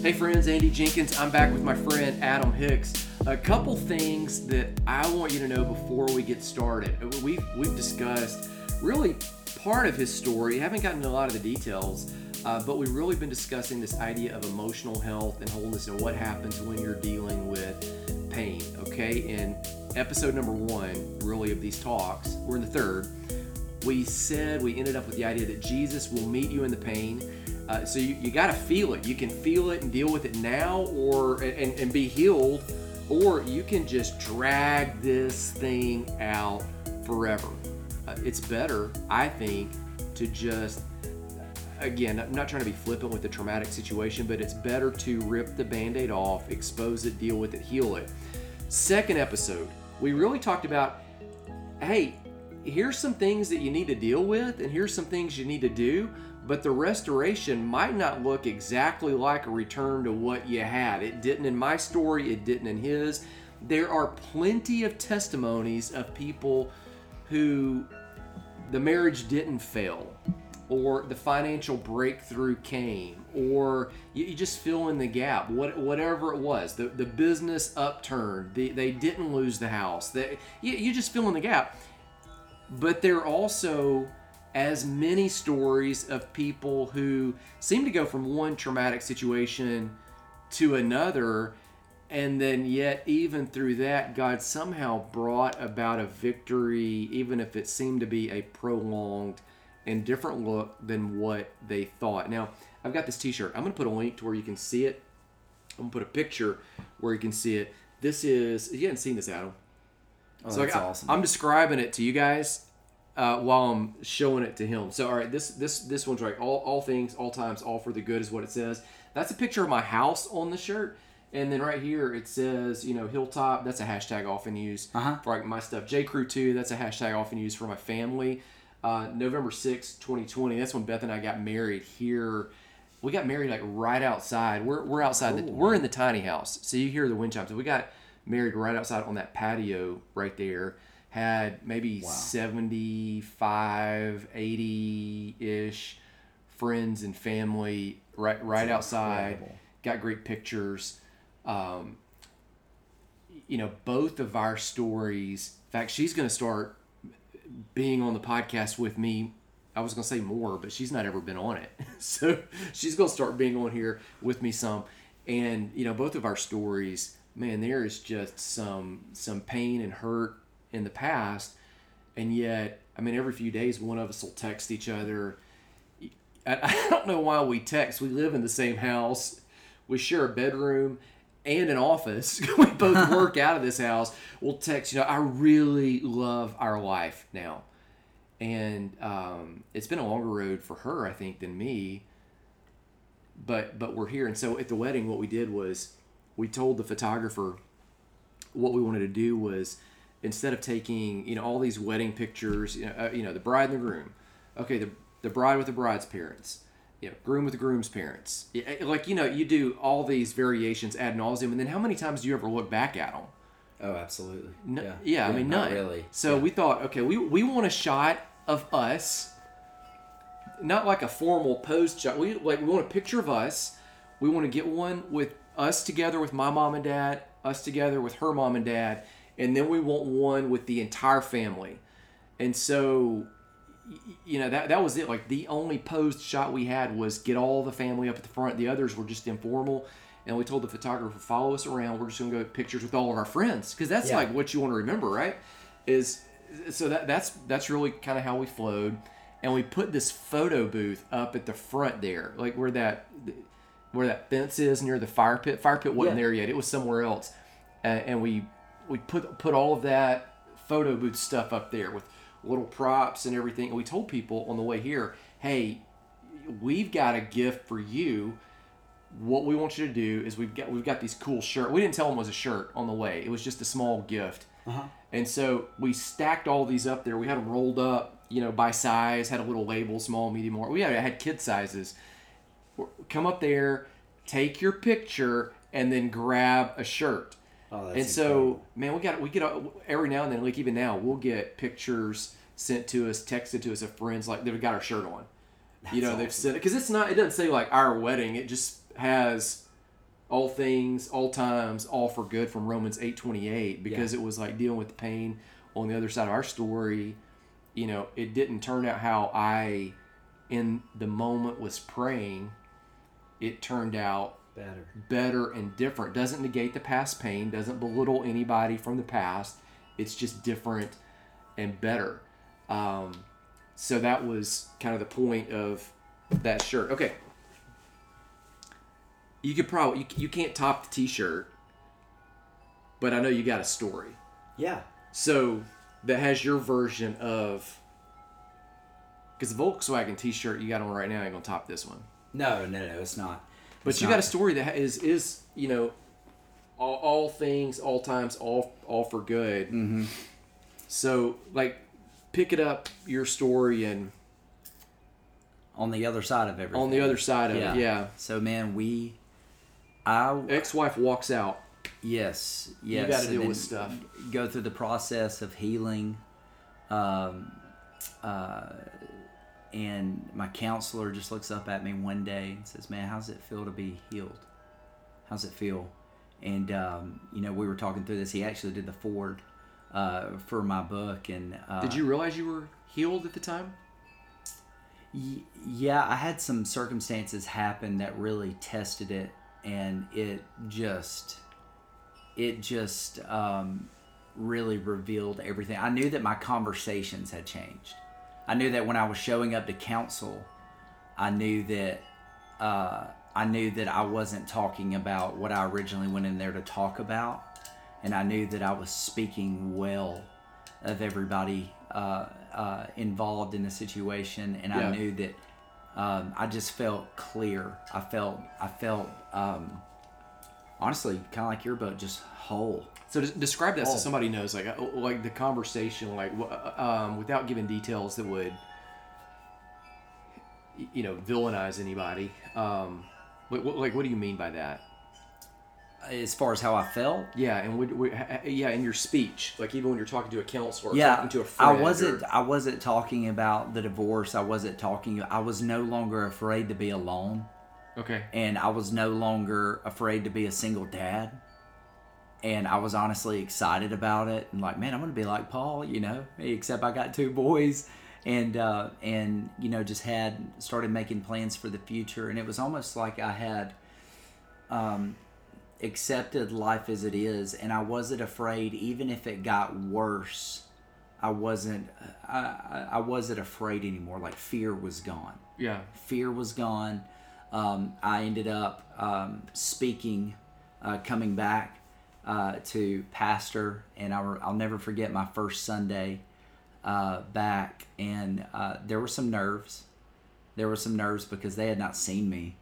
Hey friends, Andy Jenkins. I'm back with my friend Adam Hicks. A couple things that I want you to know before we get started. We've we've discussed really part of his story. Haven't gotten a lot of the details, uh, but we've really been discussing this idea of emotional health and wholeness and what happens when you're dealing with pain. Okay, in episode number one, really of these talks, we're in the third. We said we ended up with the idea that Jesus will meet you in the pain uh, so you, you got to feel it. You can feel it and deal with it now, or and, and be healed, or you can just drag this thing out forever. Uh, it's better, I think, to just again, I'm not trying to be flippant with the traumatic situation, but it's better to rip the band aid off, expose it, deal with it, heal it. Second episode, we really talked about hey, here's some things that you need to deal with, and here's some things you need to do but the restoration might not look exactly like a return to what you had. It didn't in my story, it didn't in his. There are plenty of testimonies of people who the marriage didn't fail, or the financial breakthrough came, or you, you just fill in the gap, what, whatever it was. The, the business upturned, the, they didn't lose the house. They, you, you just fill in the gap. But they're also as many stories of people who seem to go from one traumatic situation to another and then yet even through that god somehow brought about a victory even if it seemed to be a prolonged and different look than what they thought. Now i've got this t-shirt. I'm going to put a link to where you can see it. I'm going to put a picture where you can see it. This is you haven't seen this adam oh, so that's I, awesome. i'm describing it to you guys uh, while I'm showing it to him. So all right, this this this one's right. All all things, all times, all for the good is what it says. That's a picture of my house on the shirt. And then right here it says, you know, Hilltop. That's a hashtag often used uh-huh. for like my stuff. J Crew two. That's a hashtag often used for my family. Uh, November 6, 2020. That's when Beth and I got married here. We got married like right outside. We're, we're outside. The, we're in the tiny house, so you hear the wind chimes. We got married right outside on that patio right there had maybe wow. 75 80 ish friends and family right right outside. incredible. got great pictures. Um, you know both of our stories in fact she's going to start being on the podcast with me. I was going to say more but she's not ever been on it. So she's going to start being on here with me some. And you know both of our stories man there is just some some pain and hurt in the past, and yet, I mean, every few days one of us will text each other. I don't know why we text. We live in the same house. We share a bedroom and an office. we both work out of this house. We'll text. You know, I really love our life now, and um, it's been a longer road for her, I think, than me. But but we're here, and so at the wedding, what we did was we told the photographer what we wanted to do was instead of taking you know all these wedding pictures, you know, uh, you know the bride and the groom, okay, the the bride with the bride's parents, you know, groom with the groom's parents, yeah, like you know you do all these variations ad nauseum, and then how many times do you ever look back at them? Oh, absolutely. No, yeah. yeah, I mean none. really. So yeah. we thought, okay, we we want a shot of us, not like a formal post shot. We like we want a picture of us. We want to get one with us together with my mom and dad, us together with her mom and dad, and then we want one with the entire family. And so, you know, that that was it. Like the only posed shot we had was get all the family up at the front. The others were just informal. And we told the photographer, follow us around. We're just gonna go pictures with all of our friends because that's yeah. like what you want to remember, right? Is so that that's that's really kind of how we flowed. And we put this photo booth up at the front there, like where that where that fence is near the fire pit. Fire pit wasn't yeah. there yet; it was somewhere else. and we we put put all of that photo booth stuff up there with little props and everything. And we told people on the way here, hey, we've got a gift for you. What we want you to do is we've got we've got these cool shirts. We didn't tell them it was a shirt on the way. It was just a small gift. Uh-huh. And so we stacked all these up there. We had them rolled up, you know, by size. Had a little label, small, medium, or we had, had kid sizes. Come up there, take your picture, and then grab a shirt. Oh, and so, incredible. man, we got we get every now and then, like even now, we'll get pictures sent to us, texted to us of friends like they've got our shirt on. That's you know, awesome. they've it because it's not. It doesn't say like our wedding. It just has all things, all times, all for good from Romans eight twenty eight because it was like dealing with the pain on the other side of our story. You know, it didn't turn out how I, in the moment, was praying. It turned out Better. better and different. Doesn't negate the past pain, doesn't belittle anybody from the past. It's just different and better. Um, so that was kind of the point of that shirt. Okay. You could probably, you, you can't top the t shirt, but I know you got a story. Yeah. So that has your version of. Because the Volkswagen t shirt you got on right now ain't going to top this one. No, no, no, it's not. But It's you got a story that is is you know, all, all things, all times, all all for good. Mm-hmm. So like, pick it up your story and on the other side of everything. on the other side of yeah. it, yeah. So man, we, I Ex-wife walks out. yes, yes. gotta deal with stuff. Go through the process of healing, um, uh, and my counselor just looks up at me one day and says, "Man, how's it feel to be healed? How's it feel?" And um, you know, we were talking through this. He actually did the foreword uh, for my book, and uh, Did you realize you were healed at the time? Y- yeah, I had some circumstances happen that really tested it, and it just, it just um, really revealed everything. I knew that my conversations had changed. I knew that when I was showing up to counsel, I knew that uh, I knew that I wasn't talking about what I originally went in there to talk about, and I knew that I was speaking well of everybody uh, uh, involved in the situation, and Yeah. I knew that um, I just felt clear. I felt I felt um, honestly kind of like your boat, just whole. So describe that Oh. so somebody knows, like, uh, like the conversation, like, uh, um, without giving details that would, you know, villainize anybody. Um, like, what, like, what do you mean by that? As far as how I felt, Yeah, and would, would, yeah, in your speech, like even when you're talking to a counselor, yeah, talking to a friend, I wasn't. or- I wasn't talking about the divorce. I wasn't talking. I was no longer afraid to be alone. Okay, and I was no longer afraid to be a single dad. And I was honestly excited about it, and like, man, I'm gonna be like Paul, you know, except I got two boys, and uh, and you know, just had started making plans for the future, and it was almost like I had um, accepted life as it is, and I wasn't afraid, even if it got worse. I wasn't. I, I I wasn't afraid anymore. Like fear was gone yeah, fear was gone. Um, I ended up um, speaking, uh, coming back uh, to pastor, and I, will never forget my first Sunday uh, back. And uh, there were some nerves. There were some nerves because they had not seen me,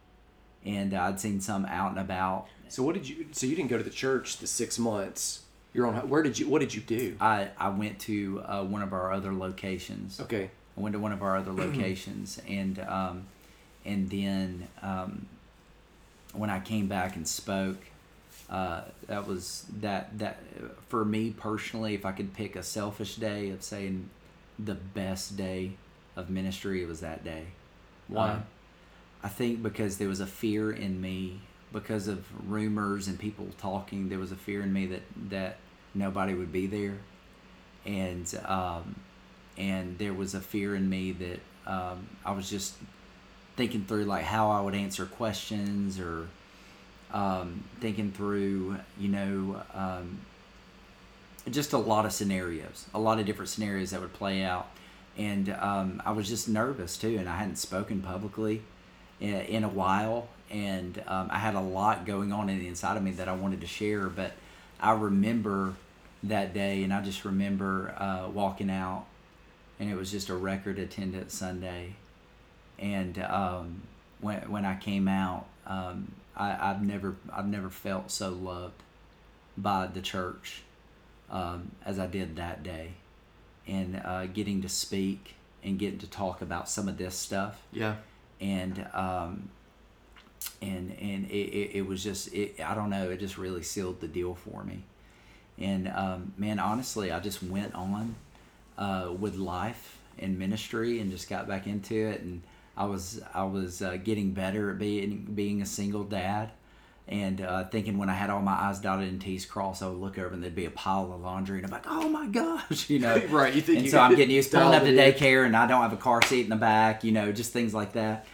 and I'd seen some out and about. So what did you? So you didn't go to the church the six months. You're on. Where did you? What did you do? I, I went to uh, one of our other locations. Okay, I went to one of our other locations, and um, and then um, when I came back and spoke, uh, that was that that for me personally, if I could pick a selfish day of saying the best day of ministry, it was that day. Why? Um, I think because there was a fear in me because of rumors and people talking. There was a fear in me that that nobody would be there, and um, and there was a fear in me that um, I was just thinking through like how I would answer questions or um, thinking through you know um, just a lot of scenarios, a lot of different scenarios that would play out, and um, I was just nervous too, and I hadn't spoken publicly in, a while, and um, I had a lot going on in the inside of me that I wanted to share, but I remember that day, and I just remember uh, walking out, and it was just a record attendance Sunday, and um, when when I came out, um, I, I've never I've never felt so loved by the church um, as I did that day, and uh, getting to speak and getting to talk about some of this stuff. Yeah, and um, and and it, it, it was just it, I don't know it just really sealed the deal for me. And um, man honestly I just went on uh, with life and ministry and just got back into it and I was I was uh, getting better at being being a single dad and uh, thinking when I had all my I's dotted and T's crossed, I would look over and there'd be a pile of laundry, and I'm like, oh my gosh, you know. Right, you think and so I'm getting used to pulling up to dial it in. daycare, and I don't have a car seat in the back, you know, just things like that.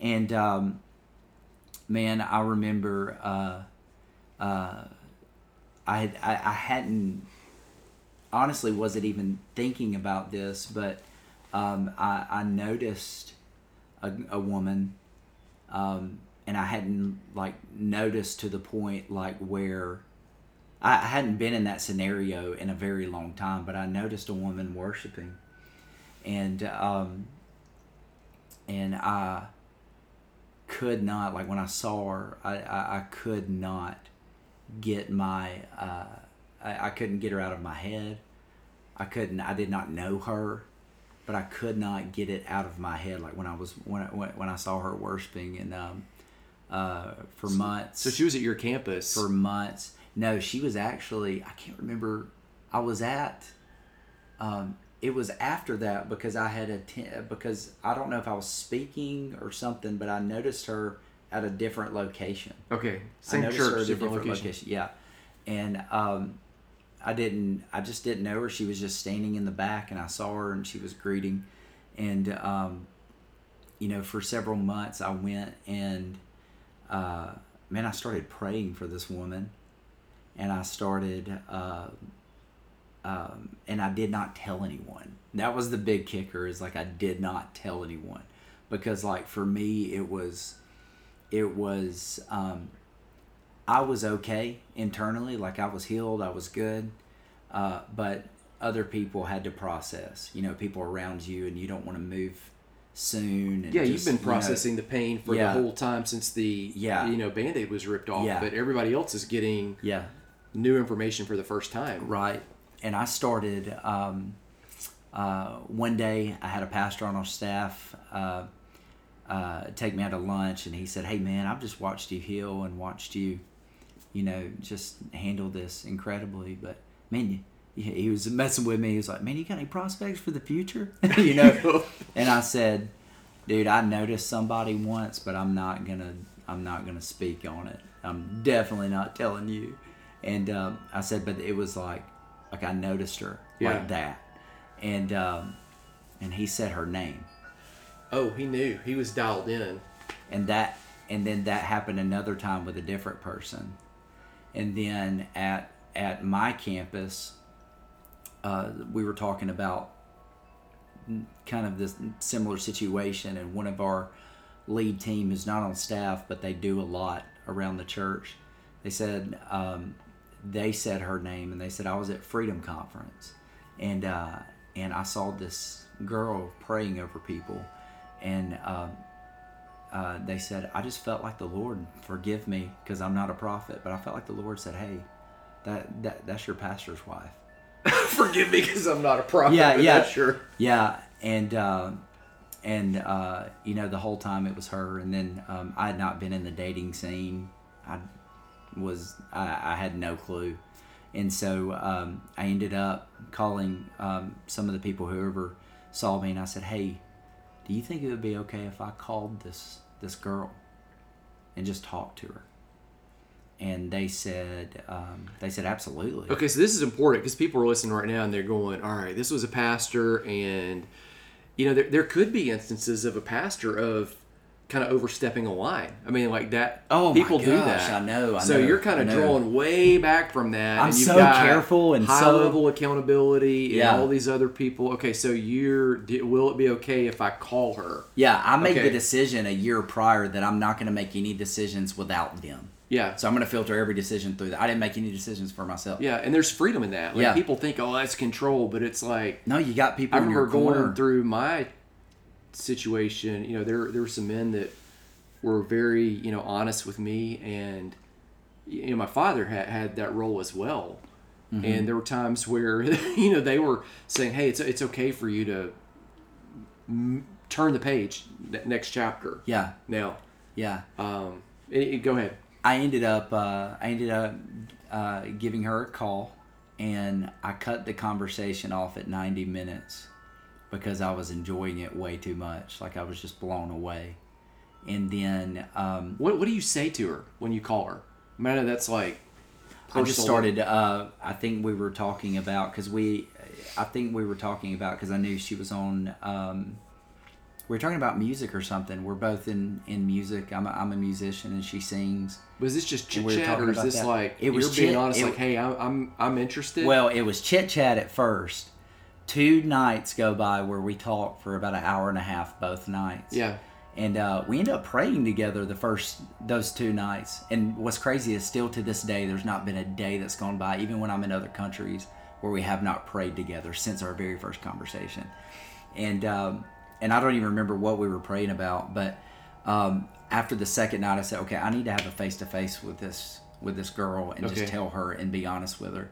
And um, man, I remember uh, uh, I, had, I I hadn't honestly wasn't even thinking about this, but um, I, I noticed a, a woman, um, and I hadn't like noticed to the point like where I, I hadn't been in that scenario in a very long time, but I noticed a woman worshiping, and um, and I could not like when I saw her, I, I, I could not get my uh, I, I couldn't get her out of my head. I couldn't. I did not know her, but I could not get it out of my head. Like when I was when I, when, when I saw her worshiping and um, uh, for months. So she was at your campus. for months. No, she was actually. I can't remember. I was at. Um, it was after that because I had a because I don't know if I was speaking or something, but I noticed her at a different location. okay, same church, at a different, location. Yeah, and um, I didn't. I just didn't know her. She was just standing in the back, and I saw her, and she was greeting, and um, you know, for several months, I went and uh, man, I started praying for this woman, and I started. Uh, um, and I did not tell anyone. That was the big kicker. Is like I did not tell anyone because, like, for me, it was, it was. Um, I was okay internally, like I was healed, I was good, uh, but other people had to process. You know, people around you, and you don't want to move soon. And Yeah, just, you've been you know, processing the pain for Yeah. the whole time since the Yeah. you know band-aid was ripped off, Yeah. but everybody else is getting yeah, new information for the first time. right. And I started. Um, uh, one day, I had a pastor on our staff uh, uh, take me out to lunch, and he said, "Hey, man, I've just watched you heal and watched you, you know, just handle this incredibly. But man, he was messing with me. He was like, "Man, you got any prospects for the future?" you know. And I said, "Dude, I noticed somebody once, but I'm not gonna. I'm not gonna speak on it. I'm definitely not telling you." And um, I said, "But it was like, like I noticed her Yeah. like that." And um, and he said her name, Oh, he knew. He was dialed in. and that and then that happened another time with a different person, and then at at my campus, uh, we were talking about kind of this similar situation, and one of our lead team is not on staff, but they do a lot around the church. They said um, they said her name, and they said I was at Freedom Conference, and uh, and I saw this girl praying over people, and um, uh, they said I just felt like the Lord forgive me because I'm not a prophet, but I felt like the Lord said, "Hey, that that that's your pastor's wife." Forgive me because I'm not a prophet. Yeah, yeah. sure. Yeah, and uh, and uh, you know the whole time it was her, and then um, I had not been in the dating scene. I was I, I had no clue, and so um, I ended up calling um, some of the people whoever saw me, and I said, "Hey, do you think it would be okay if I called this this girl and just talked to her?" And they said um, they said absolutely. Okay, so this is important because people are listening right now and they're going, all right, this was a pastor, and, you know, there, there could be instances of a pastor of kind of overstepping a line. I mean, like that. Oh my people do gosh, that. I know, I so know, you're kind of drawing way back from that. I'm and you've so careful and high so- level accountability and all these other people. Okay, so you're. Will it be okay if I call her? Yeah, I made Okay. the decision a year prior that I'm not going to make any decisions without them. Yeah. So I'm going to filter every decision through that. I didn't make any decisions for myself. Yeah, and there's freedom in that. Like Yeah. people think, oh, that's control, but it's like No, you got people I in remember going through my situation. You know, there there were some men that were very you know honest with me, and you know my father had had that role as well. Mm-hmm. And there were times where you know they were saying, "Hey, it's it's okay for you to m- turn the page, ne- next chapter." yeah, Now, yeah. um, eh, eh, go ahead. I ended up uh, I ended up uh, giving her a call, and I cut the conversation off at 90 minutes because I was enjoying it way too much. Like I was just blown away. And then um, What what do you say to her when you call her? I mean, I know that's like. I just started. Uh, I think we were talking about because we, I think we were talking about because I knew she was on. Um, we were talking about music or something. We're both in in music. I'm a, I'm a musician and she sings. Was this just chit we chat, or is this that. like It was you're being chit- honest? it- like, hey, I'm, I'm interested. Well, it was chit chat at first. Two nights go by where we talk for about an hour and a half both nights. yeah, and uh, we end up praying together the first those two nights. And what's crazy is still to this day, there's not been a day that's gone by, even when I'm in other countries, where we have not prayed together since our very first conversation. And um, and I don't even remember what we were praying about, but um, after the second night, I said, okay, I need to have a face to face with this with this girl and Okay. just tell her and be honest with her.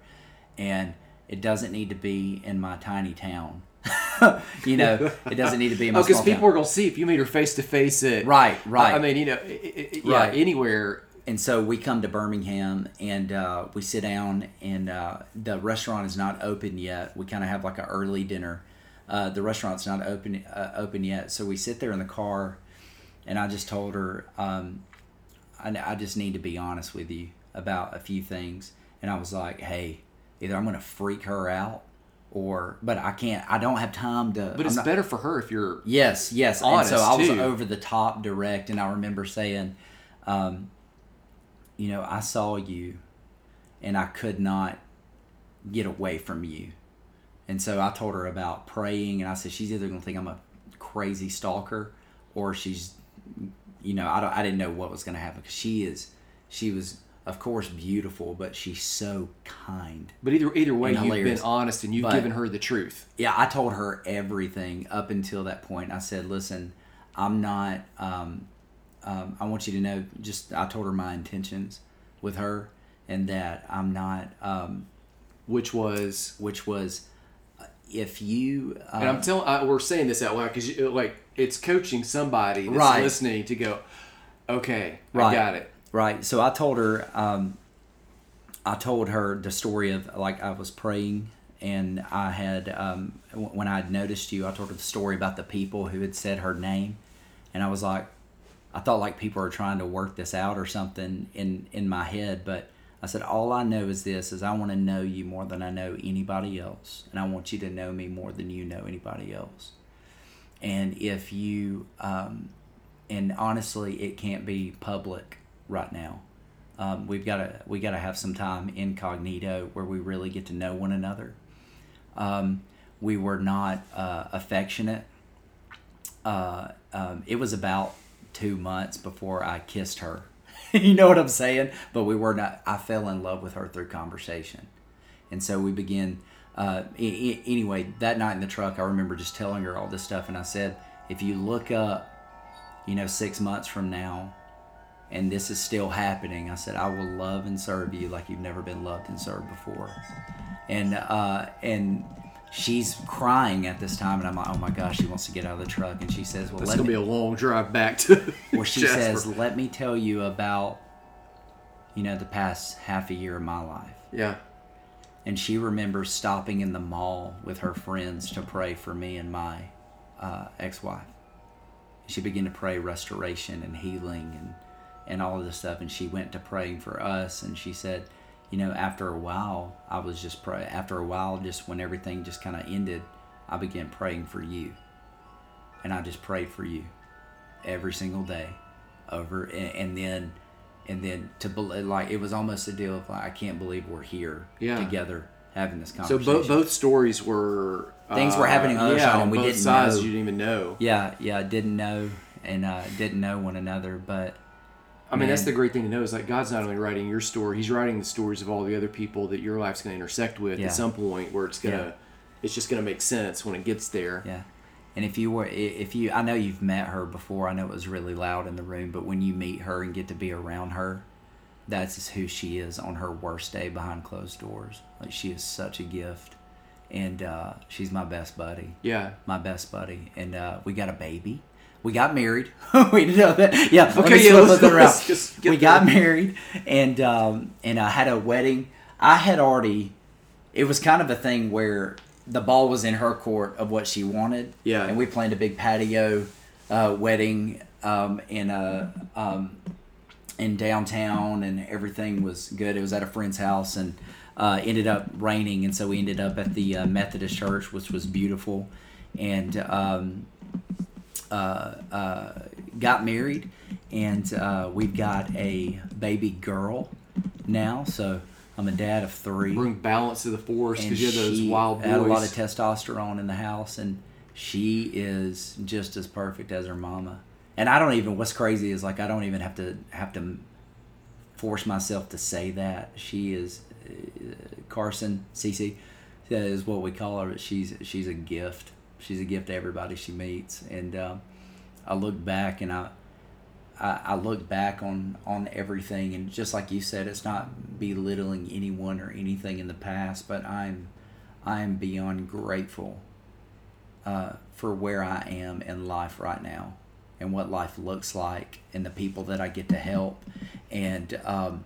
And it doesn't need to be in my tiny town. you know, it doesn't need to be in my oh, because small people town. are gonna see if you meet her face to face at Right, right. I mean, you know, i- i- i- yeah, Right. anywhere. and so we come to Birmingham and uh, we sit down and uh, the restaurant is not open yet. We kind of have like an early dinner. Uh, the restaurant's not open uh, open yet, so we sit there in the car, and I just told her, um, I, I just need to be honest with you about a few things, and I was like, hey, either I'm gonna freak her out, or but I can't. I don't have time to. But I'm it's not- better for her if you're. Yes, yes. And so I was too. over the top direct, and I remember saying, um, you know, I saw you, and I could not get away from you. And so I told her about praying, and I said she's either going to think I'm a crazy stalker, or she's, you know, I don't, I didn't know what was going to happen because she is, she was of course beautiful, but she's so kind. But either either way, you've been honest and you've But- given her the truth. yeah, I told her everything up until that point. I said, "Listen, I'm not. Um, um, I want you to know. Just I told her my intentions with her, and that I'm not. Um, Which was, which was, uh, if you. Uh, and I'm telling, I, we're saying this out loud because like it's coaching somebody that's Right. listening to go, okay, I Right. got it. Right. So I told her, um, I told her the story of like I was praying and I had, um, w- when I had noticed you, I told her the story about the people who had said her name. And I was like, I thought like people are trying to work this out or something in, in my head. But I said, all I know is this, is I want to know you more than I know anybody else. And I want you to know me more than you know anybody else. And if you, um, and honestly, it can't be public right now. Um, we've got to we got to have some time incognito where we really get to know one another. Um, we were not uh, affectionate. Uh, um, it was about two months before I kissed her. you know what I'm saying? But we were not. I fell in love with her through conversation, and so we began. Uh, a- a- anyway, that night in the truck, I remember just telling her all this stuff, and I said, if you look up, you know, six months from now, and this is still happening, I said, I will love and serve you like you've never been loved and served before. And uh, and she's crying at this time, and I'm like, oh my gosh, she wants to get out of the truck, and she says, well, It's gonna me. be a long drive back to. well, she Jasper. says, let me tell you about, you know, the past half a year of my life. yeah, And she remembers stopping in the mall with her friends to pray for me and my uh, ex-wife. She began to pray restoration and healing and and all of this stuff. And she went to praying for us. And she said, you know, after a while, I was just pray. After a while, just when everything just kind of ended, I began praying for you. And I just prayed for you every single day, over and, and then. And then to like it was almost a deal of like I can't believe we're here Yeah. together having this conversation. so both both stories were Things were happening on the other yeah, side and we both didn't sides know. You didn't even know. Yeah, yeah, didn't know and uh, didn't know one another, but I mean, that's the great thing to know is like God's not only writing your story; He's writing the stories of all the other people that your life's going to intersect with Yeah. at some point, where it's gonna, Yeah. it's just gonna make sense when it gets there. yeah. And if you were, if you, I know you've met her before. I know it was really loud in the room, but when you meet her and get to be around her, that's who she is on her worst day behind closed doors. Like she is such a gift, and uh, she's my best buddy. Yeah. my best buddy, and uh, we got a baby. We got married. we didn't know that. Yeah. let Okay, me yeah, let's- let's just we got married, and um, and I had a wedding. I had already. It was kind of a thing where the ball was in her court of what she wanted. Yeah. And we planned a big patio uh, wedding um, in a um, in downtown, and everything was good. It was at a friend's house, and uh, ended up raining, and so we ended up at the uh, Methodist church, which was beautiful, and um, uh, uh, got married, and uh, we've got a baby girl now. So I'm a dad of three. Bring balance to the force because you have those wild boys. had a lot of testosterone in the house, and she is just as perfect as her mama. And I don't even. What's crazy is like I don't even have to have to force myself to say that she is uh, Carson Cece. That is what we call her. But she's she's a gift. She's a gift to everybody she meets. And um, I look back and I, I I look back on on everything and just like you said, it's not belittling anyone or anything in the past, but I'm I am beyond grateful uh, for where I am in life right now and what life looks like and the people that I get to help. And um,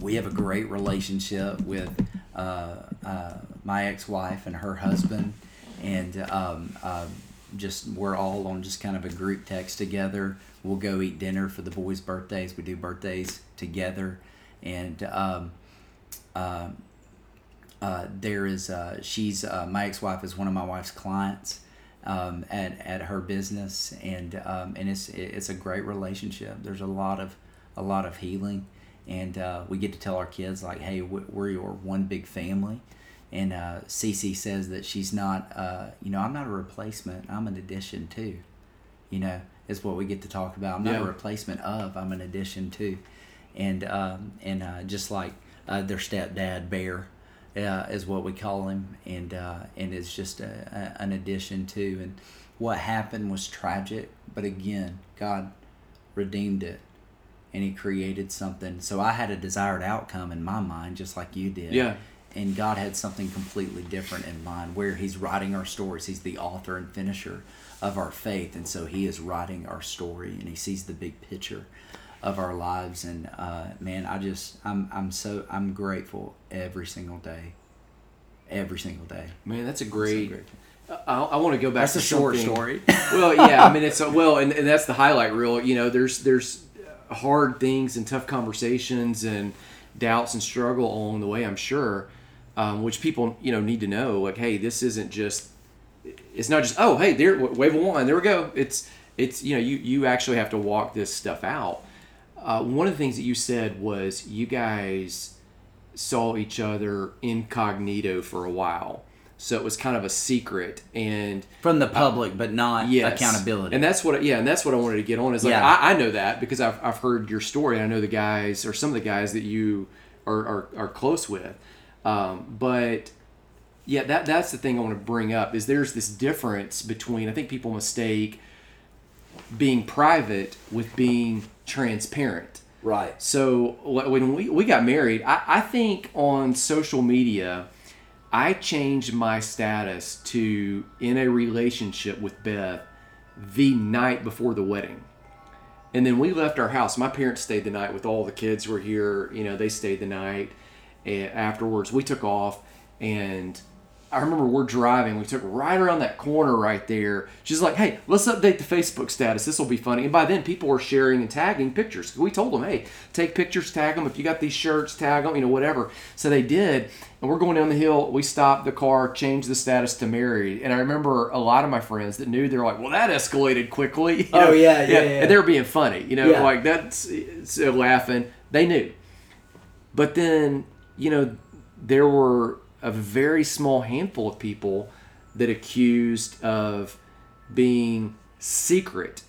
we have a great relationship with uh, uh, my ex-wife and her husband, and um, um just we're all on just kind of a group text together. We'll go eat dinner for the boys' birthdays. We do birthdays together, and um, uh, uh, there is uh, she's uh, my ex-wife is one of my wife's clients um, at, at her business. And um, and it's it's a great relationship. There's a lot of a lot of healing. And uh, we get to tell our kids like hey we're your one big family and uh, Cece says that she's not uh, you know I'm not a replacement I'm an addition too you know is what we get to talk about I'm not Yeah. a replacement of I'm an addition to and um, and uh, just like uh, their stepdad Bear uh, is what we call him, and uh, and it's just a, a, an addition to. And what happened was tragic, but again, God redeemed it, and He created something. So I had a desired outcome in my mind, just like you did. Yeah. And God had something completely different in mind, where He's writing our stories. He's the author and finisher of our faith, and so He is writing our story, and He sees the big picture of our lives and uh, man i just i'm i'm so i'm grateful every single day every single day Man, that's a great. grateful. I, I want to go back. that's to a short something- story well, yeah, I mean it's a, well, and, and that's the highlight reel. You know, there's there's hard things and tough conversations and doubts and struggle along the way. I'm sure, um, which people you know need to know. Like, hey, this isn't just. It's not just oh hey there wave a wand there we go. It's it's you know you you actually have to walk this stuff out. Uh, one of the things that you said was you guys saw each other incognito for a while, so it was kind of a secret and from the public but not yes. accountability And that's what, yeah, and that's what I wanted to get on. Is like Yeah. I, I know that because I've, I've heard your story. I know the guys or some of the guys that you are are, are close with, um, but yeah, that that's the thing I want to bring up. Is there's this difference between I think people mistake being private with being transparent. right So when we, we got married, I, I think on social media, I changed my status to in a relationship with Beth the night before the wedding. And then we left our house. My parents stayed the night with all the kids were here. You know, they stayed the night. And afterwards, we took off. And I remember we're driving. We took right around that corner right there. She's like, hey, let's update the Facebook status. This will be funny. And by then, people were sharing and tagging pictures. We told them, hey, take pictures, tag them. If you got these shirts, tag them, you know, whatever. So they did. And we're going down the hill. We stopped the car, changed the status to married. And I remember a lot of my friends that knew, they're like, well, that escalated quickly. You Oh, yeah, yeah, yeah. And they were being funny, you know, Yeah. like that's eh, so laughing. They knew. But then, you know, there were a very small handful of people that accused of being secret.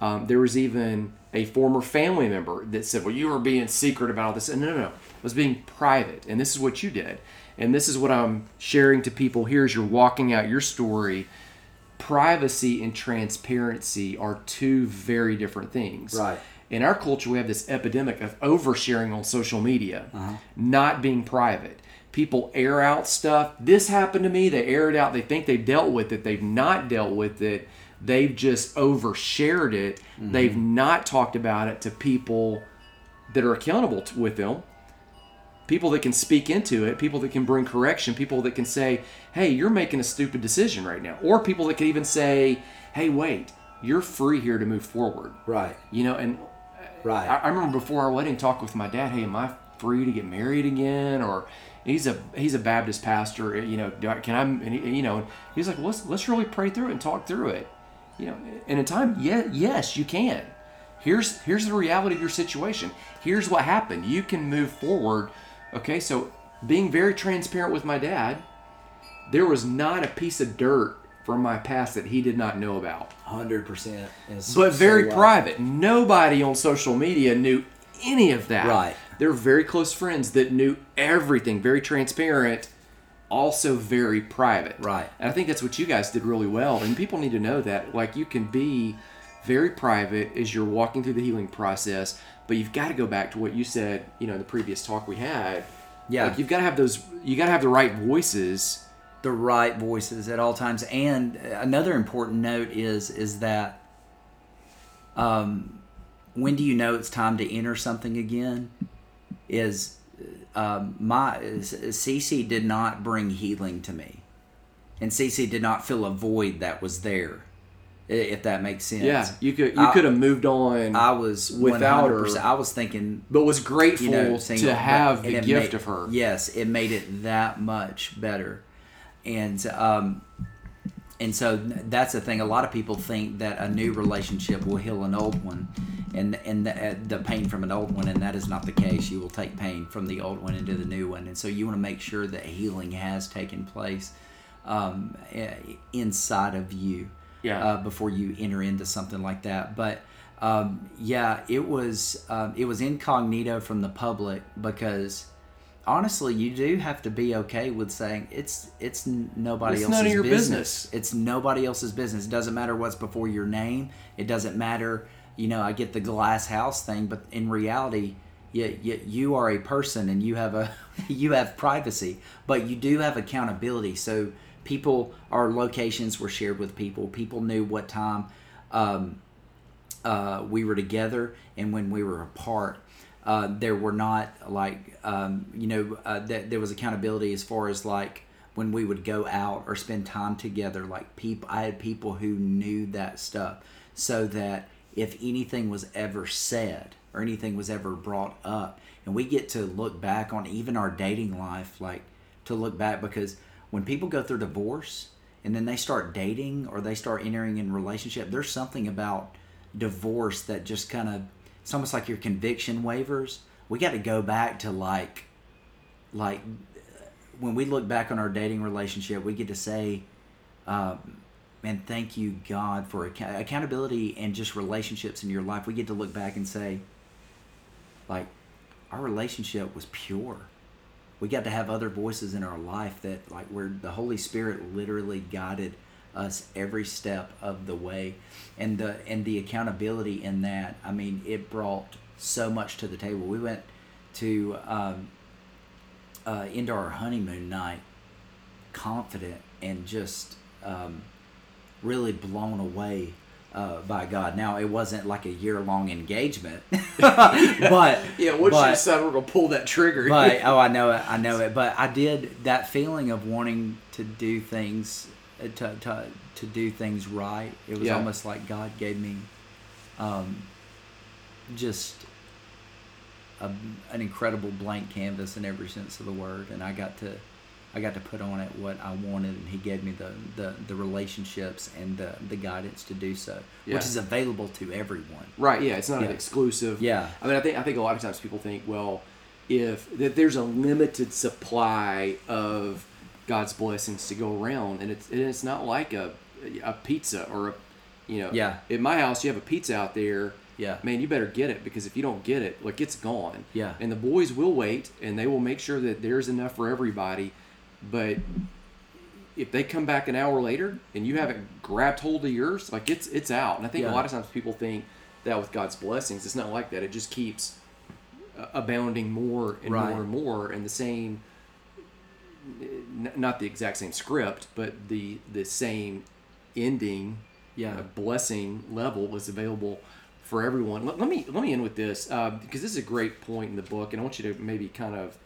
Um, there was even a former family member that said, "Well, you were being secret about all this." And no, no, no, it was being private. And this is what you did. And this is what I'm sharing to people here as you're walking out your story. Privacy and transparency are two very different things Right. In our culture we have this epidemic of oversharing on social media uh-huh. not being private. People air out stuff. This happened to me. They air it out. They think they've dealt with it. They've not dealt with it. They've just overshared it. Mm-hmm. They've not talked about it to people that are accountable to, with them. People that can speak into it, people that can bring correction, people that can say, "Hey, you're making a stupid decision right now," or people that can even say, "Hey, wait, you're free here to move forward." right. You know, and Right. I, I remember before our wedding, talk with my dad. Hey, am I free to get married again? Or he's a he's a Baptist pastor. Eh, you know, I, can I? And he, you know, he's like, let's let's really pray through it and talk through it. You know, in time, yeah, yes, you can. Here's here's the reality of your situation. Here's what happened. You can move forward. Okay, so being very transparent with my dad, there was not a piece of dirt from my past that he did not know about Hundred percent. but very uh, private. Nobody on social media knew any of that. Right. They're very close friends that knew everything, very transparent, also very private. Right. And I think that's what you guys did really well. And people need to know that. Like, you can be very private as you're walking through the healing process, but you've got to go back to what you said, you know, in the previous talk we had. Yeah. Like, you've got to have those, you got to have the right voices. The right voices at all times. And another important note is is that um, when do you know it's time to enter something again? Is um, my CC did not bring healing to me, and CC did not fill a void that was there. If that makes sense. Yeah. You could, you I- could have moved on. I was Without her- I was thinking but was grateful you know, single, to have the gift made- of her. Yes, it made it that much better, and um, and so that's the thing. A lot of people think that a new relationship will heal an old one, and and the, uh, the pain from an old one, and that is not the case. You will take pain from the old one into the new one, and so you want to make sure that healing has taken place um, inside of you Yeah. uh, before you enter into something like that. But um, yeah, it was um, it was incognito from the public because honestly, you do have to be okay with saying it's it's nobody It's else's none of your business. business. It's nobody else's business. It doesn't matter what's before your name. It doesn't matter. You know, I get the glass house thing, but in reality. You, you, you are a person and you have a you have privacy but you do have accountability so people our locations were shared with people people knew what time um, uh, we were together and when we were apart uh, there were not like um, you know uh, th- there was accountability as far as like when we would go out or spend time together like people i had people who knew that stuff so that if anything was ever said or anything was ever brought up and we get to look back on even our dating life like to look back because when people go through divorce and then they start dating or they start entering in relationship there's something about divorce that just kind of it's almost like your conviction wavers we got to go back to like like when we look back on our dating relationship we get to say um, man thank you god for account- accountability and just relationships in your life. We get to look back and say like our relationship was pure. We got to have other voices in our life that like where the holy spirit literally guided us every step of the way and the and the accountability in that i mean it brought so much to the table we went to um, uh, into our honeymoon night confident and just um, really blown away uh, by God. Now it wasn't like a year long engagement, but Yeah, once but, you decide we're gonna pull that trigger. but oh, I know it, I know it. But I did that feeling of wanting to do things to to, to do things right. It was Yeah. almost like God gave me, um, just. A, an incredible blank canvas in every sense of the word, and I got to, I got to put on it what I wanted, and He gave me the the, the relationships and the, the guidance to do so, Yeah. which is available to everyone. Right. Yeah. It's not an exclusive. Yeah. I mean, I think I think a lot of times people think, well, if that there's a limited supply of God's blessings to go around, and it's and it's not like a a pizza or a, you know, Yeah. At my house, you have a pizza out there. Yeah. Man, you better get it because if you don't get it, like it's gone. Yeah. And the boys will wait, and they will make sure that there's enough for everybody, but. If they come back an hour later and you haven't grabbed hold of yours, like it's it's out. And I think Yeah. a lot of times people think that with God's blessings, it's not like that. It just keeps abounding more and Right. more and more, and the same, n- not the exact same script, but the the same ending, Yeah. uh, blessing level was available for everyone. Let, let me let me end with this uh, because this is a great point in the book, and I want you to maybe kind of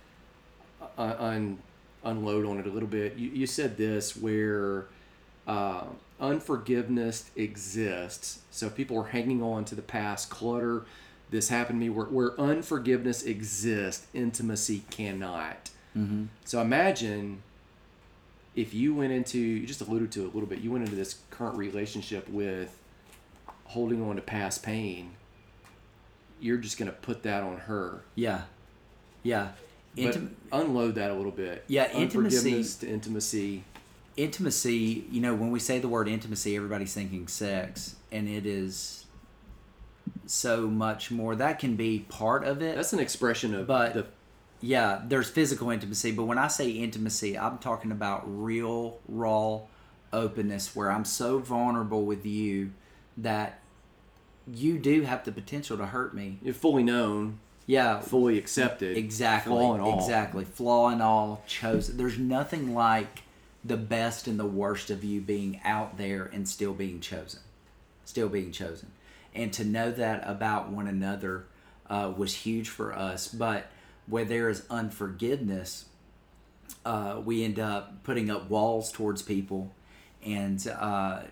uh, un, unload on it a little bit. You, you said this where uh, unforgiveness exists. So if people are hanging on to the past, clutter this happened to me. Where, where unforgiveness exists, intimacy cannot. Mm-hmm. So imagine if you went into, you just alluded to it a little bit, you went into this current relationship with holding on to past pain. You're just going to put that on her. Yeah. Yeah. But unload that a little bit. Yeah, intimacy- to intimacy. intimacy, you know, when we say the word intimacy, everybody's thinking sex, and it is so much more. That can be part of it. That's an expression of But- the yeah, there's physical intimacy, but when I say intimacy, I'm talking about real, raw openness where I'm so vulnerable with you that you do have the potential to hurt me. you're fully known, Yeah, fully accepted. Exactly. Flaw and all. Exactly. Flaw and all chosen. There's nothing like the best and the worst of you being out there and still being chosen. Still being chosen. And to know that about one another uh, was huge for us. But where there is unforgiveness, uh, we end up putting up walls towards people. And uh,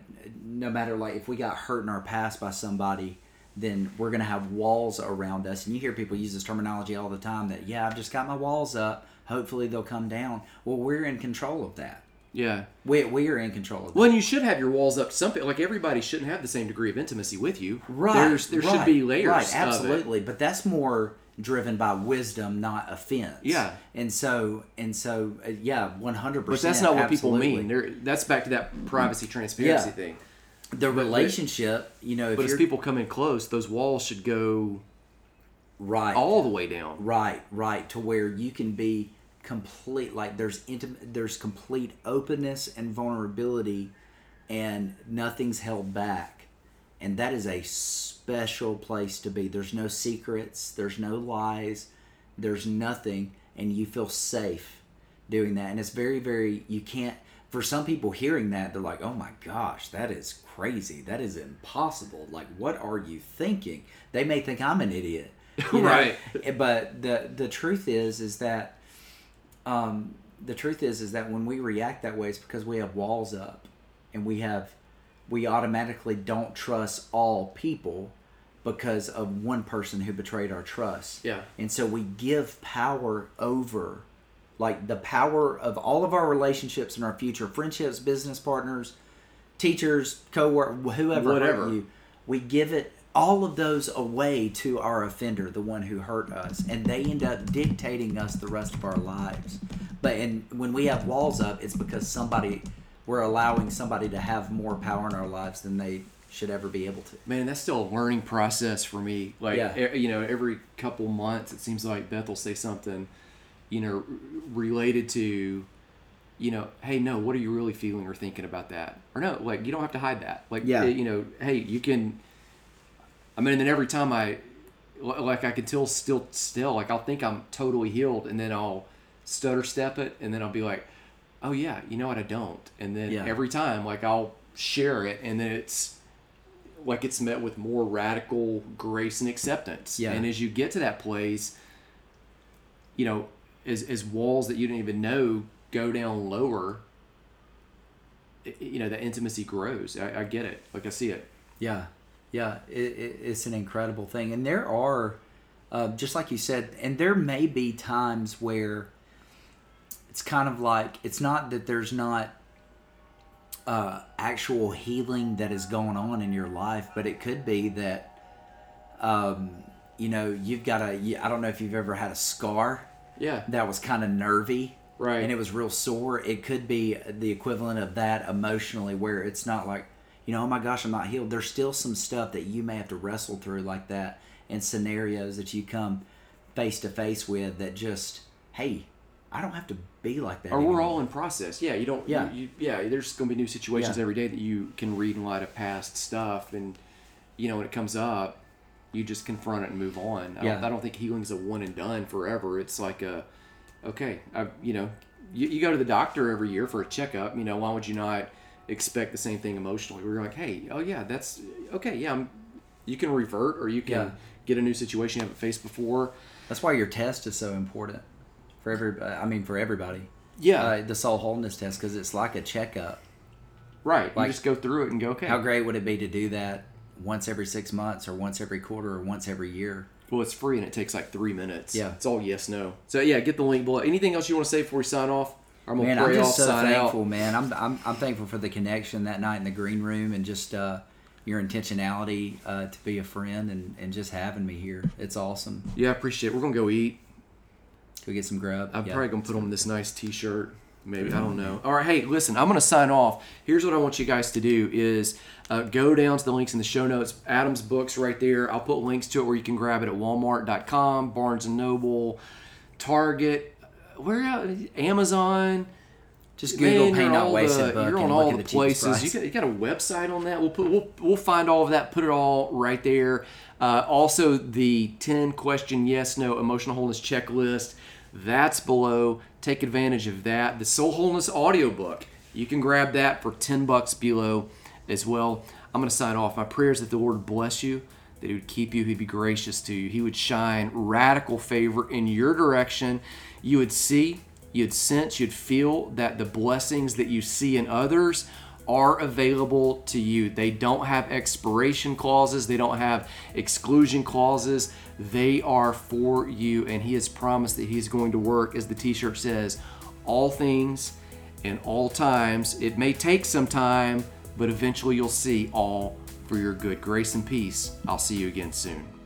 no matter like if we got hurt in our past by somebody, then we're gonna have walls around us. And you hear people use this terminology all the time that yeah, I've just got my walls up. Hopefully they'll come down. Well, we're in control of that. Yeah. We we are in control of that. Well, and you should have your walls up. Some people, like everybody, shouldn't have the same degree of intimacy with you. Right. There's, there should be layers. Right. Absolutely. But that's more driven by wisdom, not offense. Yeah. And so and so uh, yeah, one hundred percent. But that's not what people mean. They're, that's back to that privacy transparency Yeah. thing. The relationship, you know, if But as people come in close, those walls should go right, all the way down. right, right, to where you can be complete. Like there's intimate, there's complete openness and vulnerability, and nothing's held back, and that is a special place to be. There's no secrets. There's no lies. There's nothing, and you feel safe doing that. And it's very, very. You can't. For some people, hearing that, they're like, "Oh my gosh, that is crazy. That is impossible. Like, what are you thinking?" They may think I'm an idiot, you know? Right. But the the truth is, is that um, the truth is is that when we react that way it's because we have walls up and we have we automatically don't trust all people because of one person who betrayed our trust Yeah. and so we give power over like the power of all of our relationships in our future friendships business partners teachers co-work whoever Whatever. hurt you we give it all of those away to our offender the one who hurt us and they end up dictating us the rest of our lives but and when we have walls up it's because somebody we're allowing somebody to have more power in our lives than they should ever be able to Man, that's still a learning process for me. Like, Yeah. you know, every couple months, it seems like Beth will say something, you know, r- related to, you know, hey, no, what are you really feeling or thinking about that? Or no, like, you don't have to hide that. Like, Yeah. you know, hey, you can. I mean, and then every time I, like, I can tell still, still, like, I'll think I'm totally healed, and then I'll stutter step it, and then I'll be like, oh yeah, you know what, I don't. And then Yeah. every time, like, I'll share it, and then it's like it's met with more radical grace and acceptance. Yeah. And as you get to that place, you know, as, as walls that you didn't even know go down lower, i- you know, the intimacy grows. I, I get it. Like I see it. Yeah, yeah, it, it, it's an incredible thing, and there are, uh, just like you said, and there may be times where it's kind of like it's not that there's not uh, actual healing that is going on in your life, but it could be that, um, you know, you've got a. I don't know if you've ever had a scar Yeah. that was kind of nervy Right. and it was real sore it could be the equivalent of that emotionally where it's not like you know oh my gosh i'm not healed there's still some stuff that you may have to wrestle through like that and scenarios that you come face to face with that just hey i don't have to be like that or we're all in process. Yeah. You don't. Yeah. You, you- yeah. There's going to be new situations Yeah. every day that you can read in light of past stuff, and you know when it comes up, you just confront it and move on. I, don't, Yeah. I don't think healing's a one and done forever. It's like a, okay, I, you know, you, you go to the doctor every year for a checkup. You know, why would you not expect the same thing emotionally? We're like, hey, oh yeah, that's okay. Yeah, I'm, you can revert or you can Yeah. get a new situation you haven't faced before. that's why your test is so important for every i mean for everybody Yeah, uh, the soul wholeness test because it's like a checkup right. like- you just go through it and go, okay. how great would it be to do that once every six months or once every quarter or once every year Well, it's free and it takes like three minutes. Yeah. It's all yes, no. So yeah, get the link below. Anything else you want to say before we sign off? I'm gonna Man, I'm just off, so thankful, out. man. I'm, I'm I'm thankful for the connection that night in the green room and just uh, your intentionality uh, to be a friend and, and just having me here. It's awesome. Yeah, I appreciate it. We're gonna go eat. Go get some grub. I'm Yeah. probably gonna put on this nice T-shirt. Maybe I don't know. All right, hey, listen. I'm gonna sign off. Here's what I want you guys to do: is uh, go down to the links in the show notes. Adam's books right there. I'll put links to it where you can grab it at Walmart.com, Barnes and Noble, Target, where? Amazon. Just Google Man, Pain you're Not Wasted the, You're on all the the places. You got, you got a website on that. We'll put we'll, we'll find all of that. Put it all right there. Uh, also, the ten question yes no emotional wholeness checklist. That's below. Take advantage of that. The Soul Wholeness audiobook. You can grab that for ten bucks below as well. I'm going to sign off. My prayers that the Lord bless you, that He would keep you, He'd be gracious to you, He would shine radical favor in your direction. You would see you'd sense, you'd feel that the blessings that you see in others are available to you. They don't have expiration clauses, they don't have exclusion clauses. They are for you, and He has promised that He's going to work, as the t shirt says, all things in all times. It may take some time, but eventually you'll see all for your good. Grace and peace. I'll see you again soon.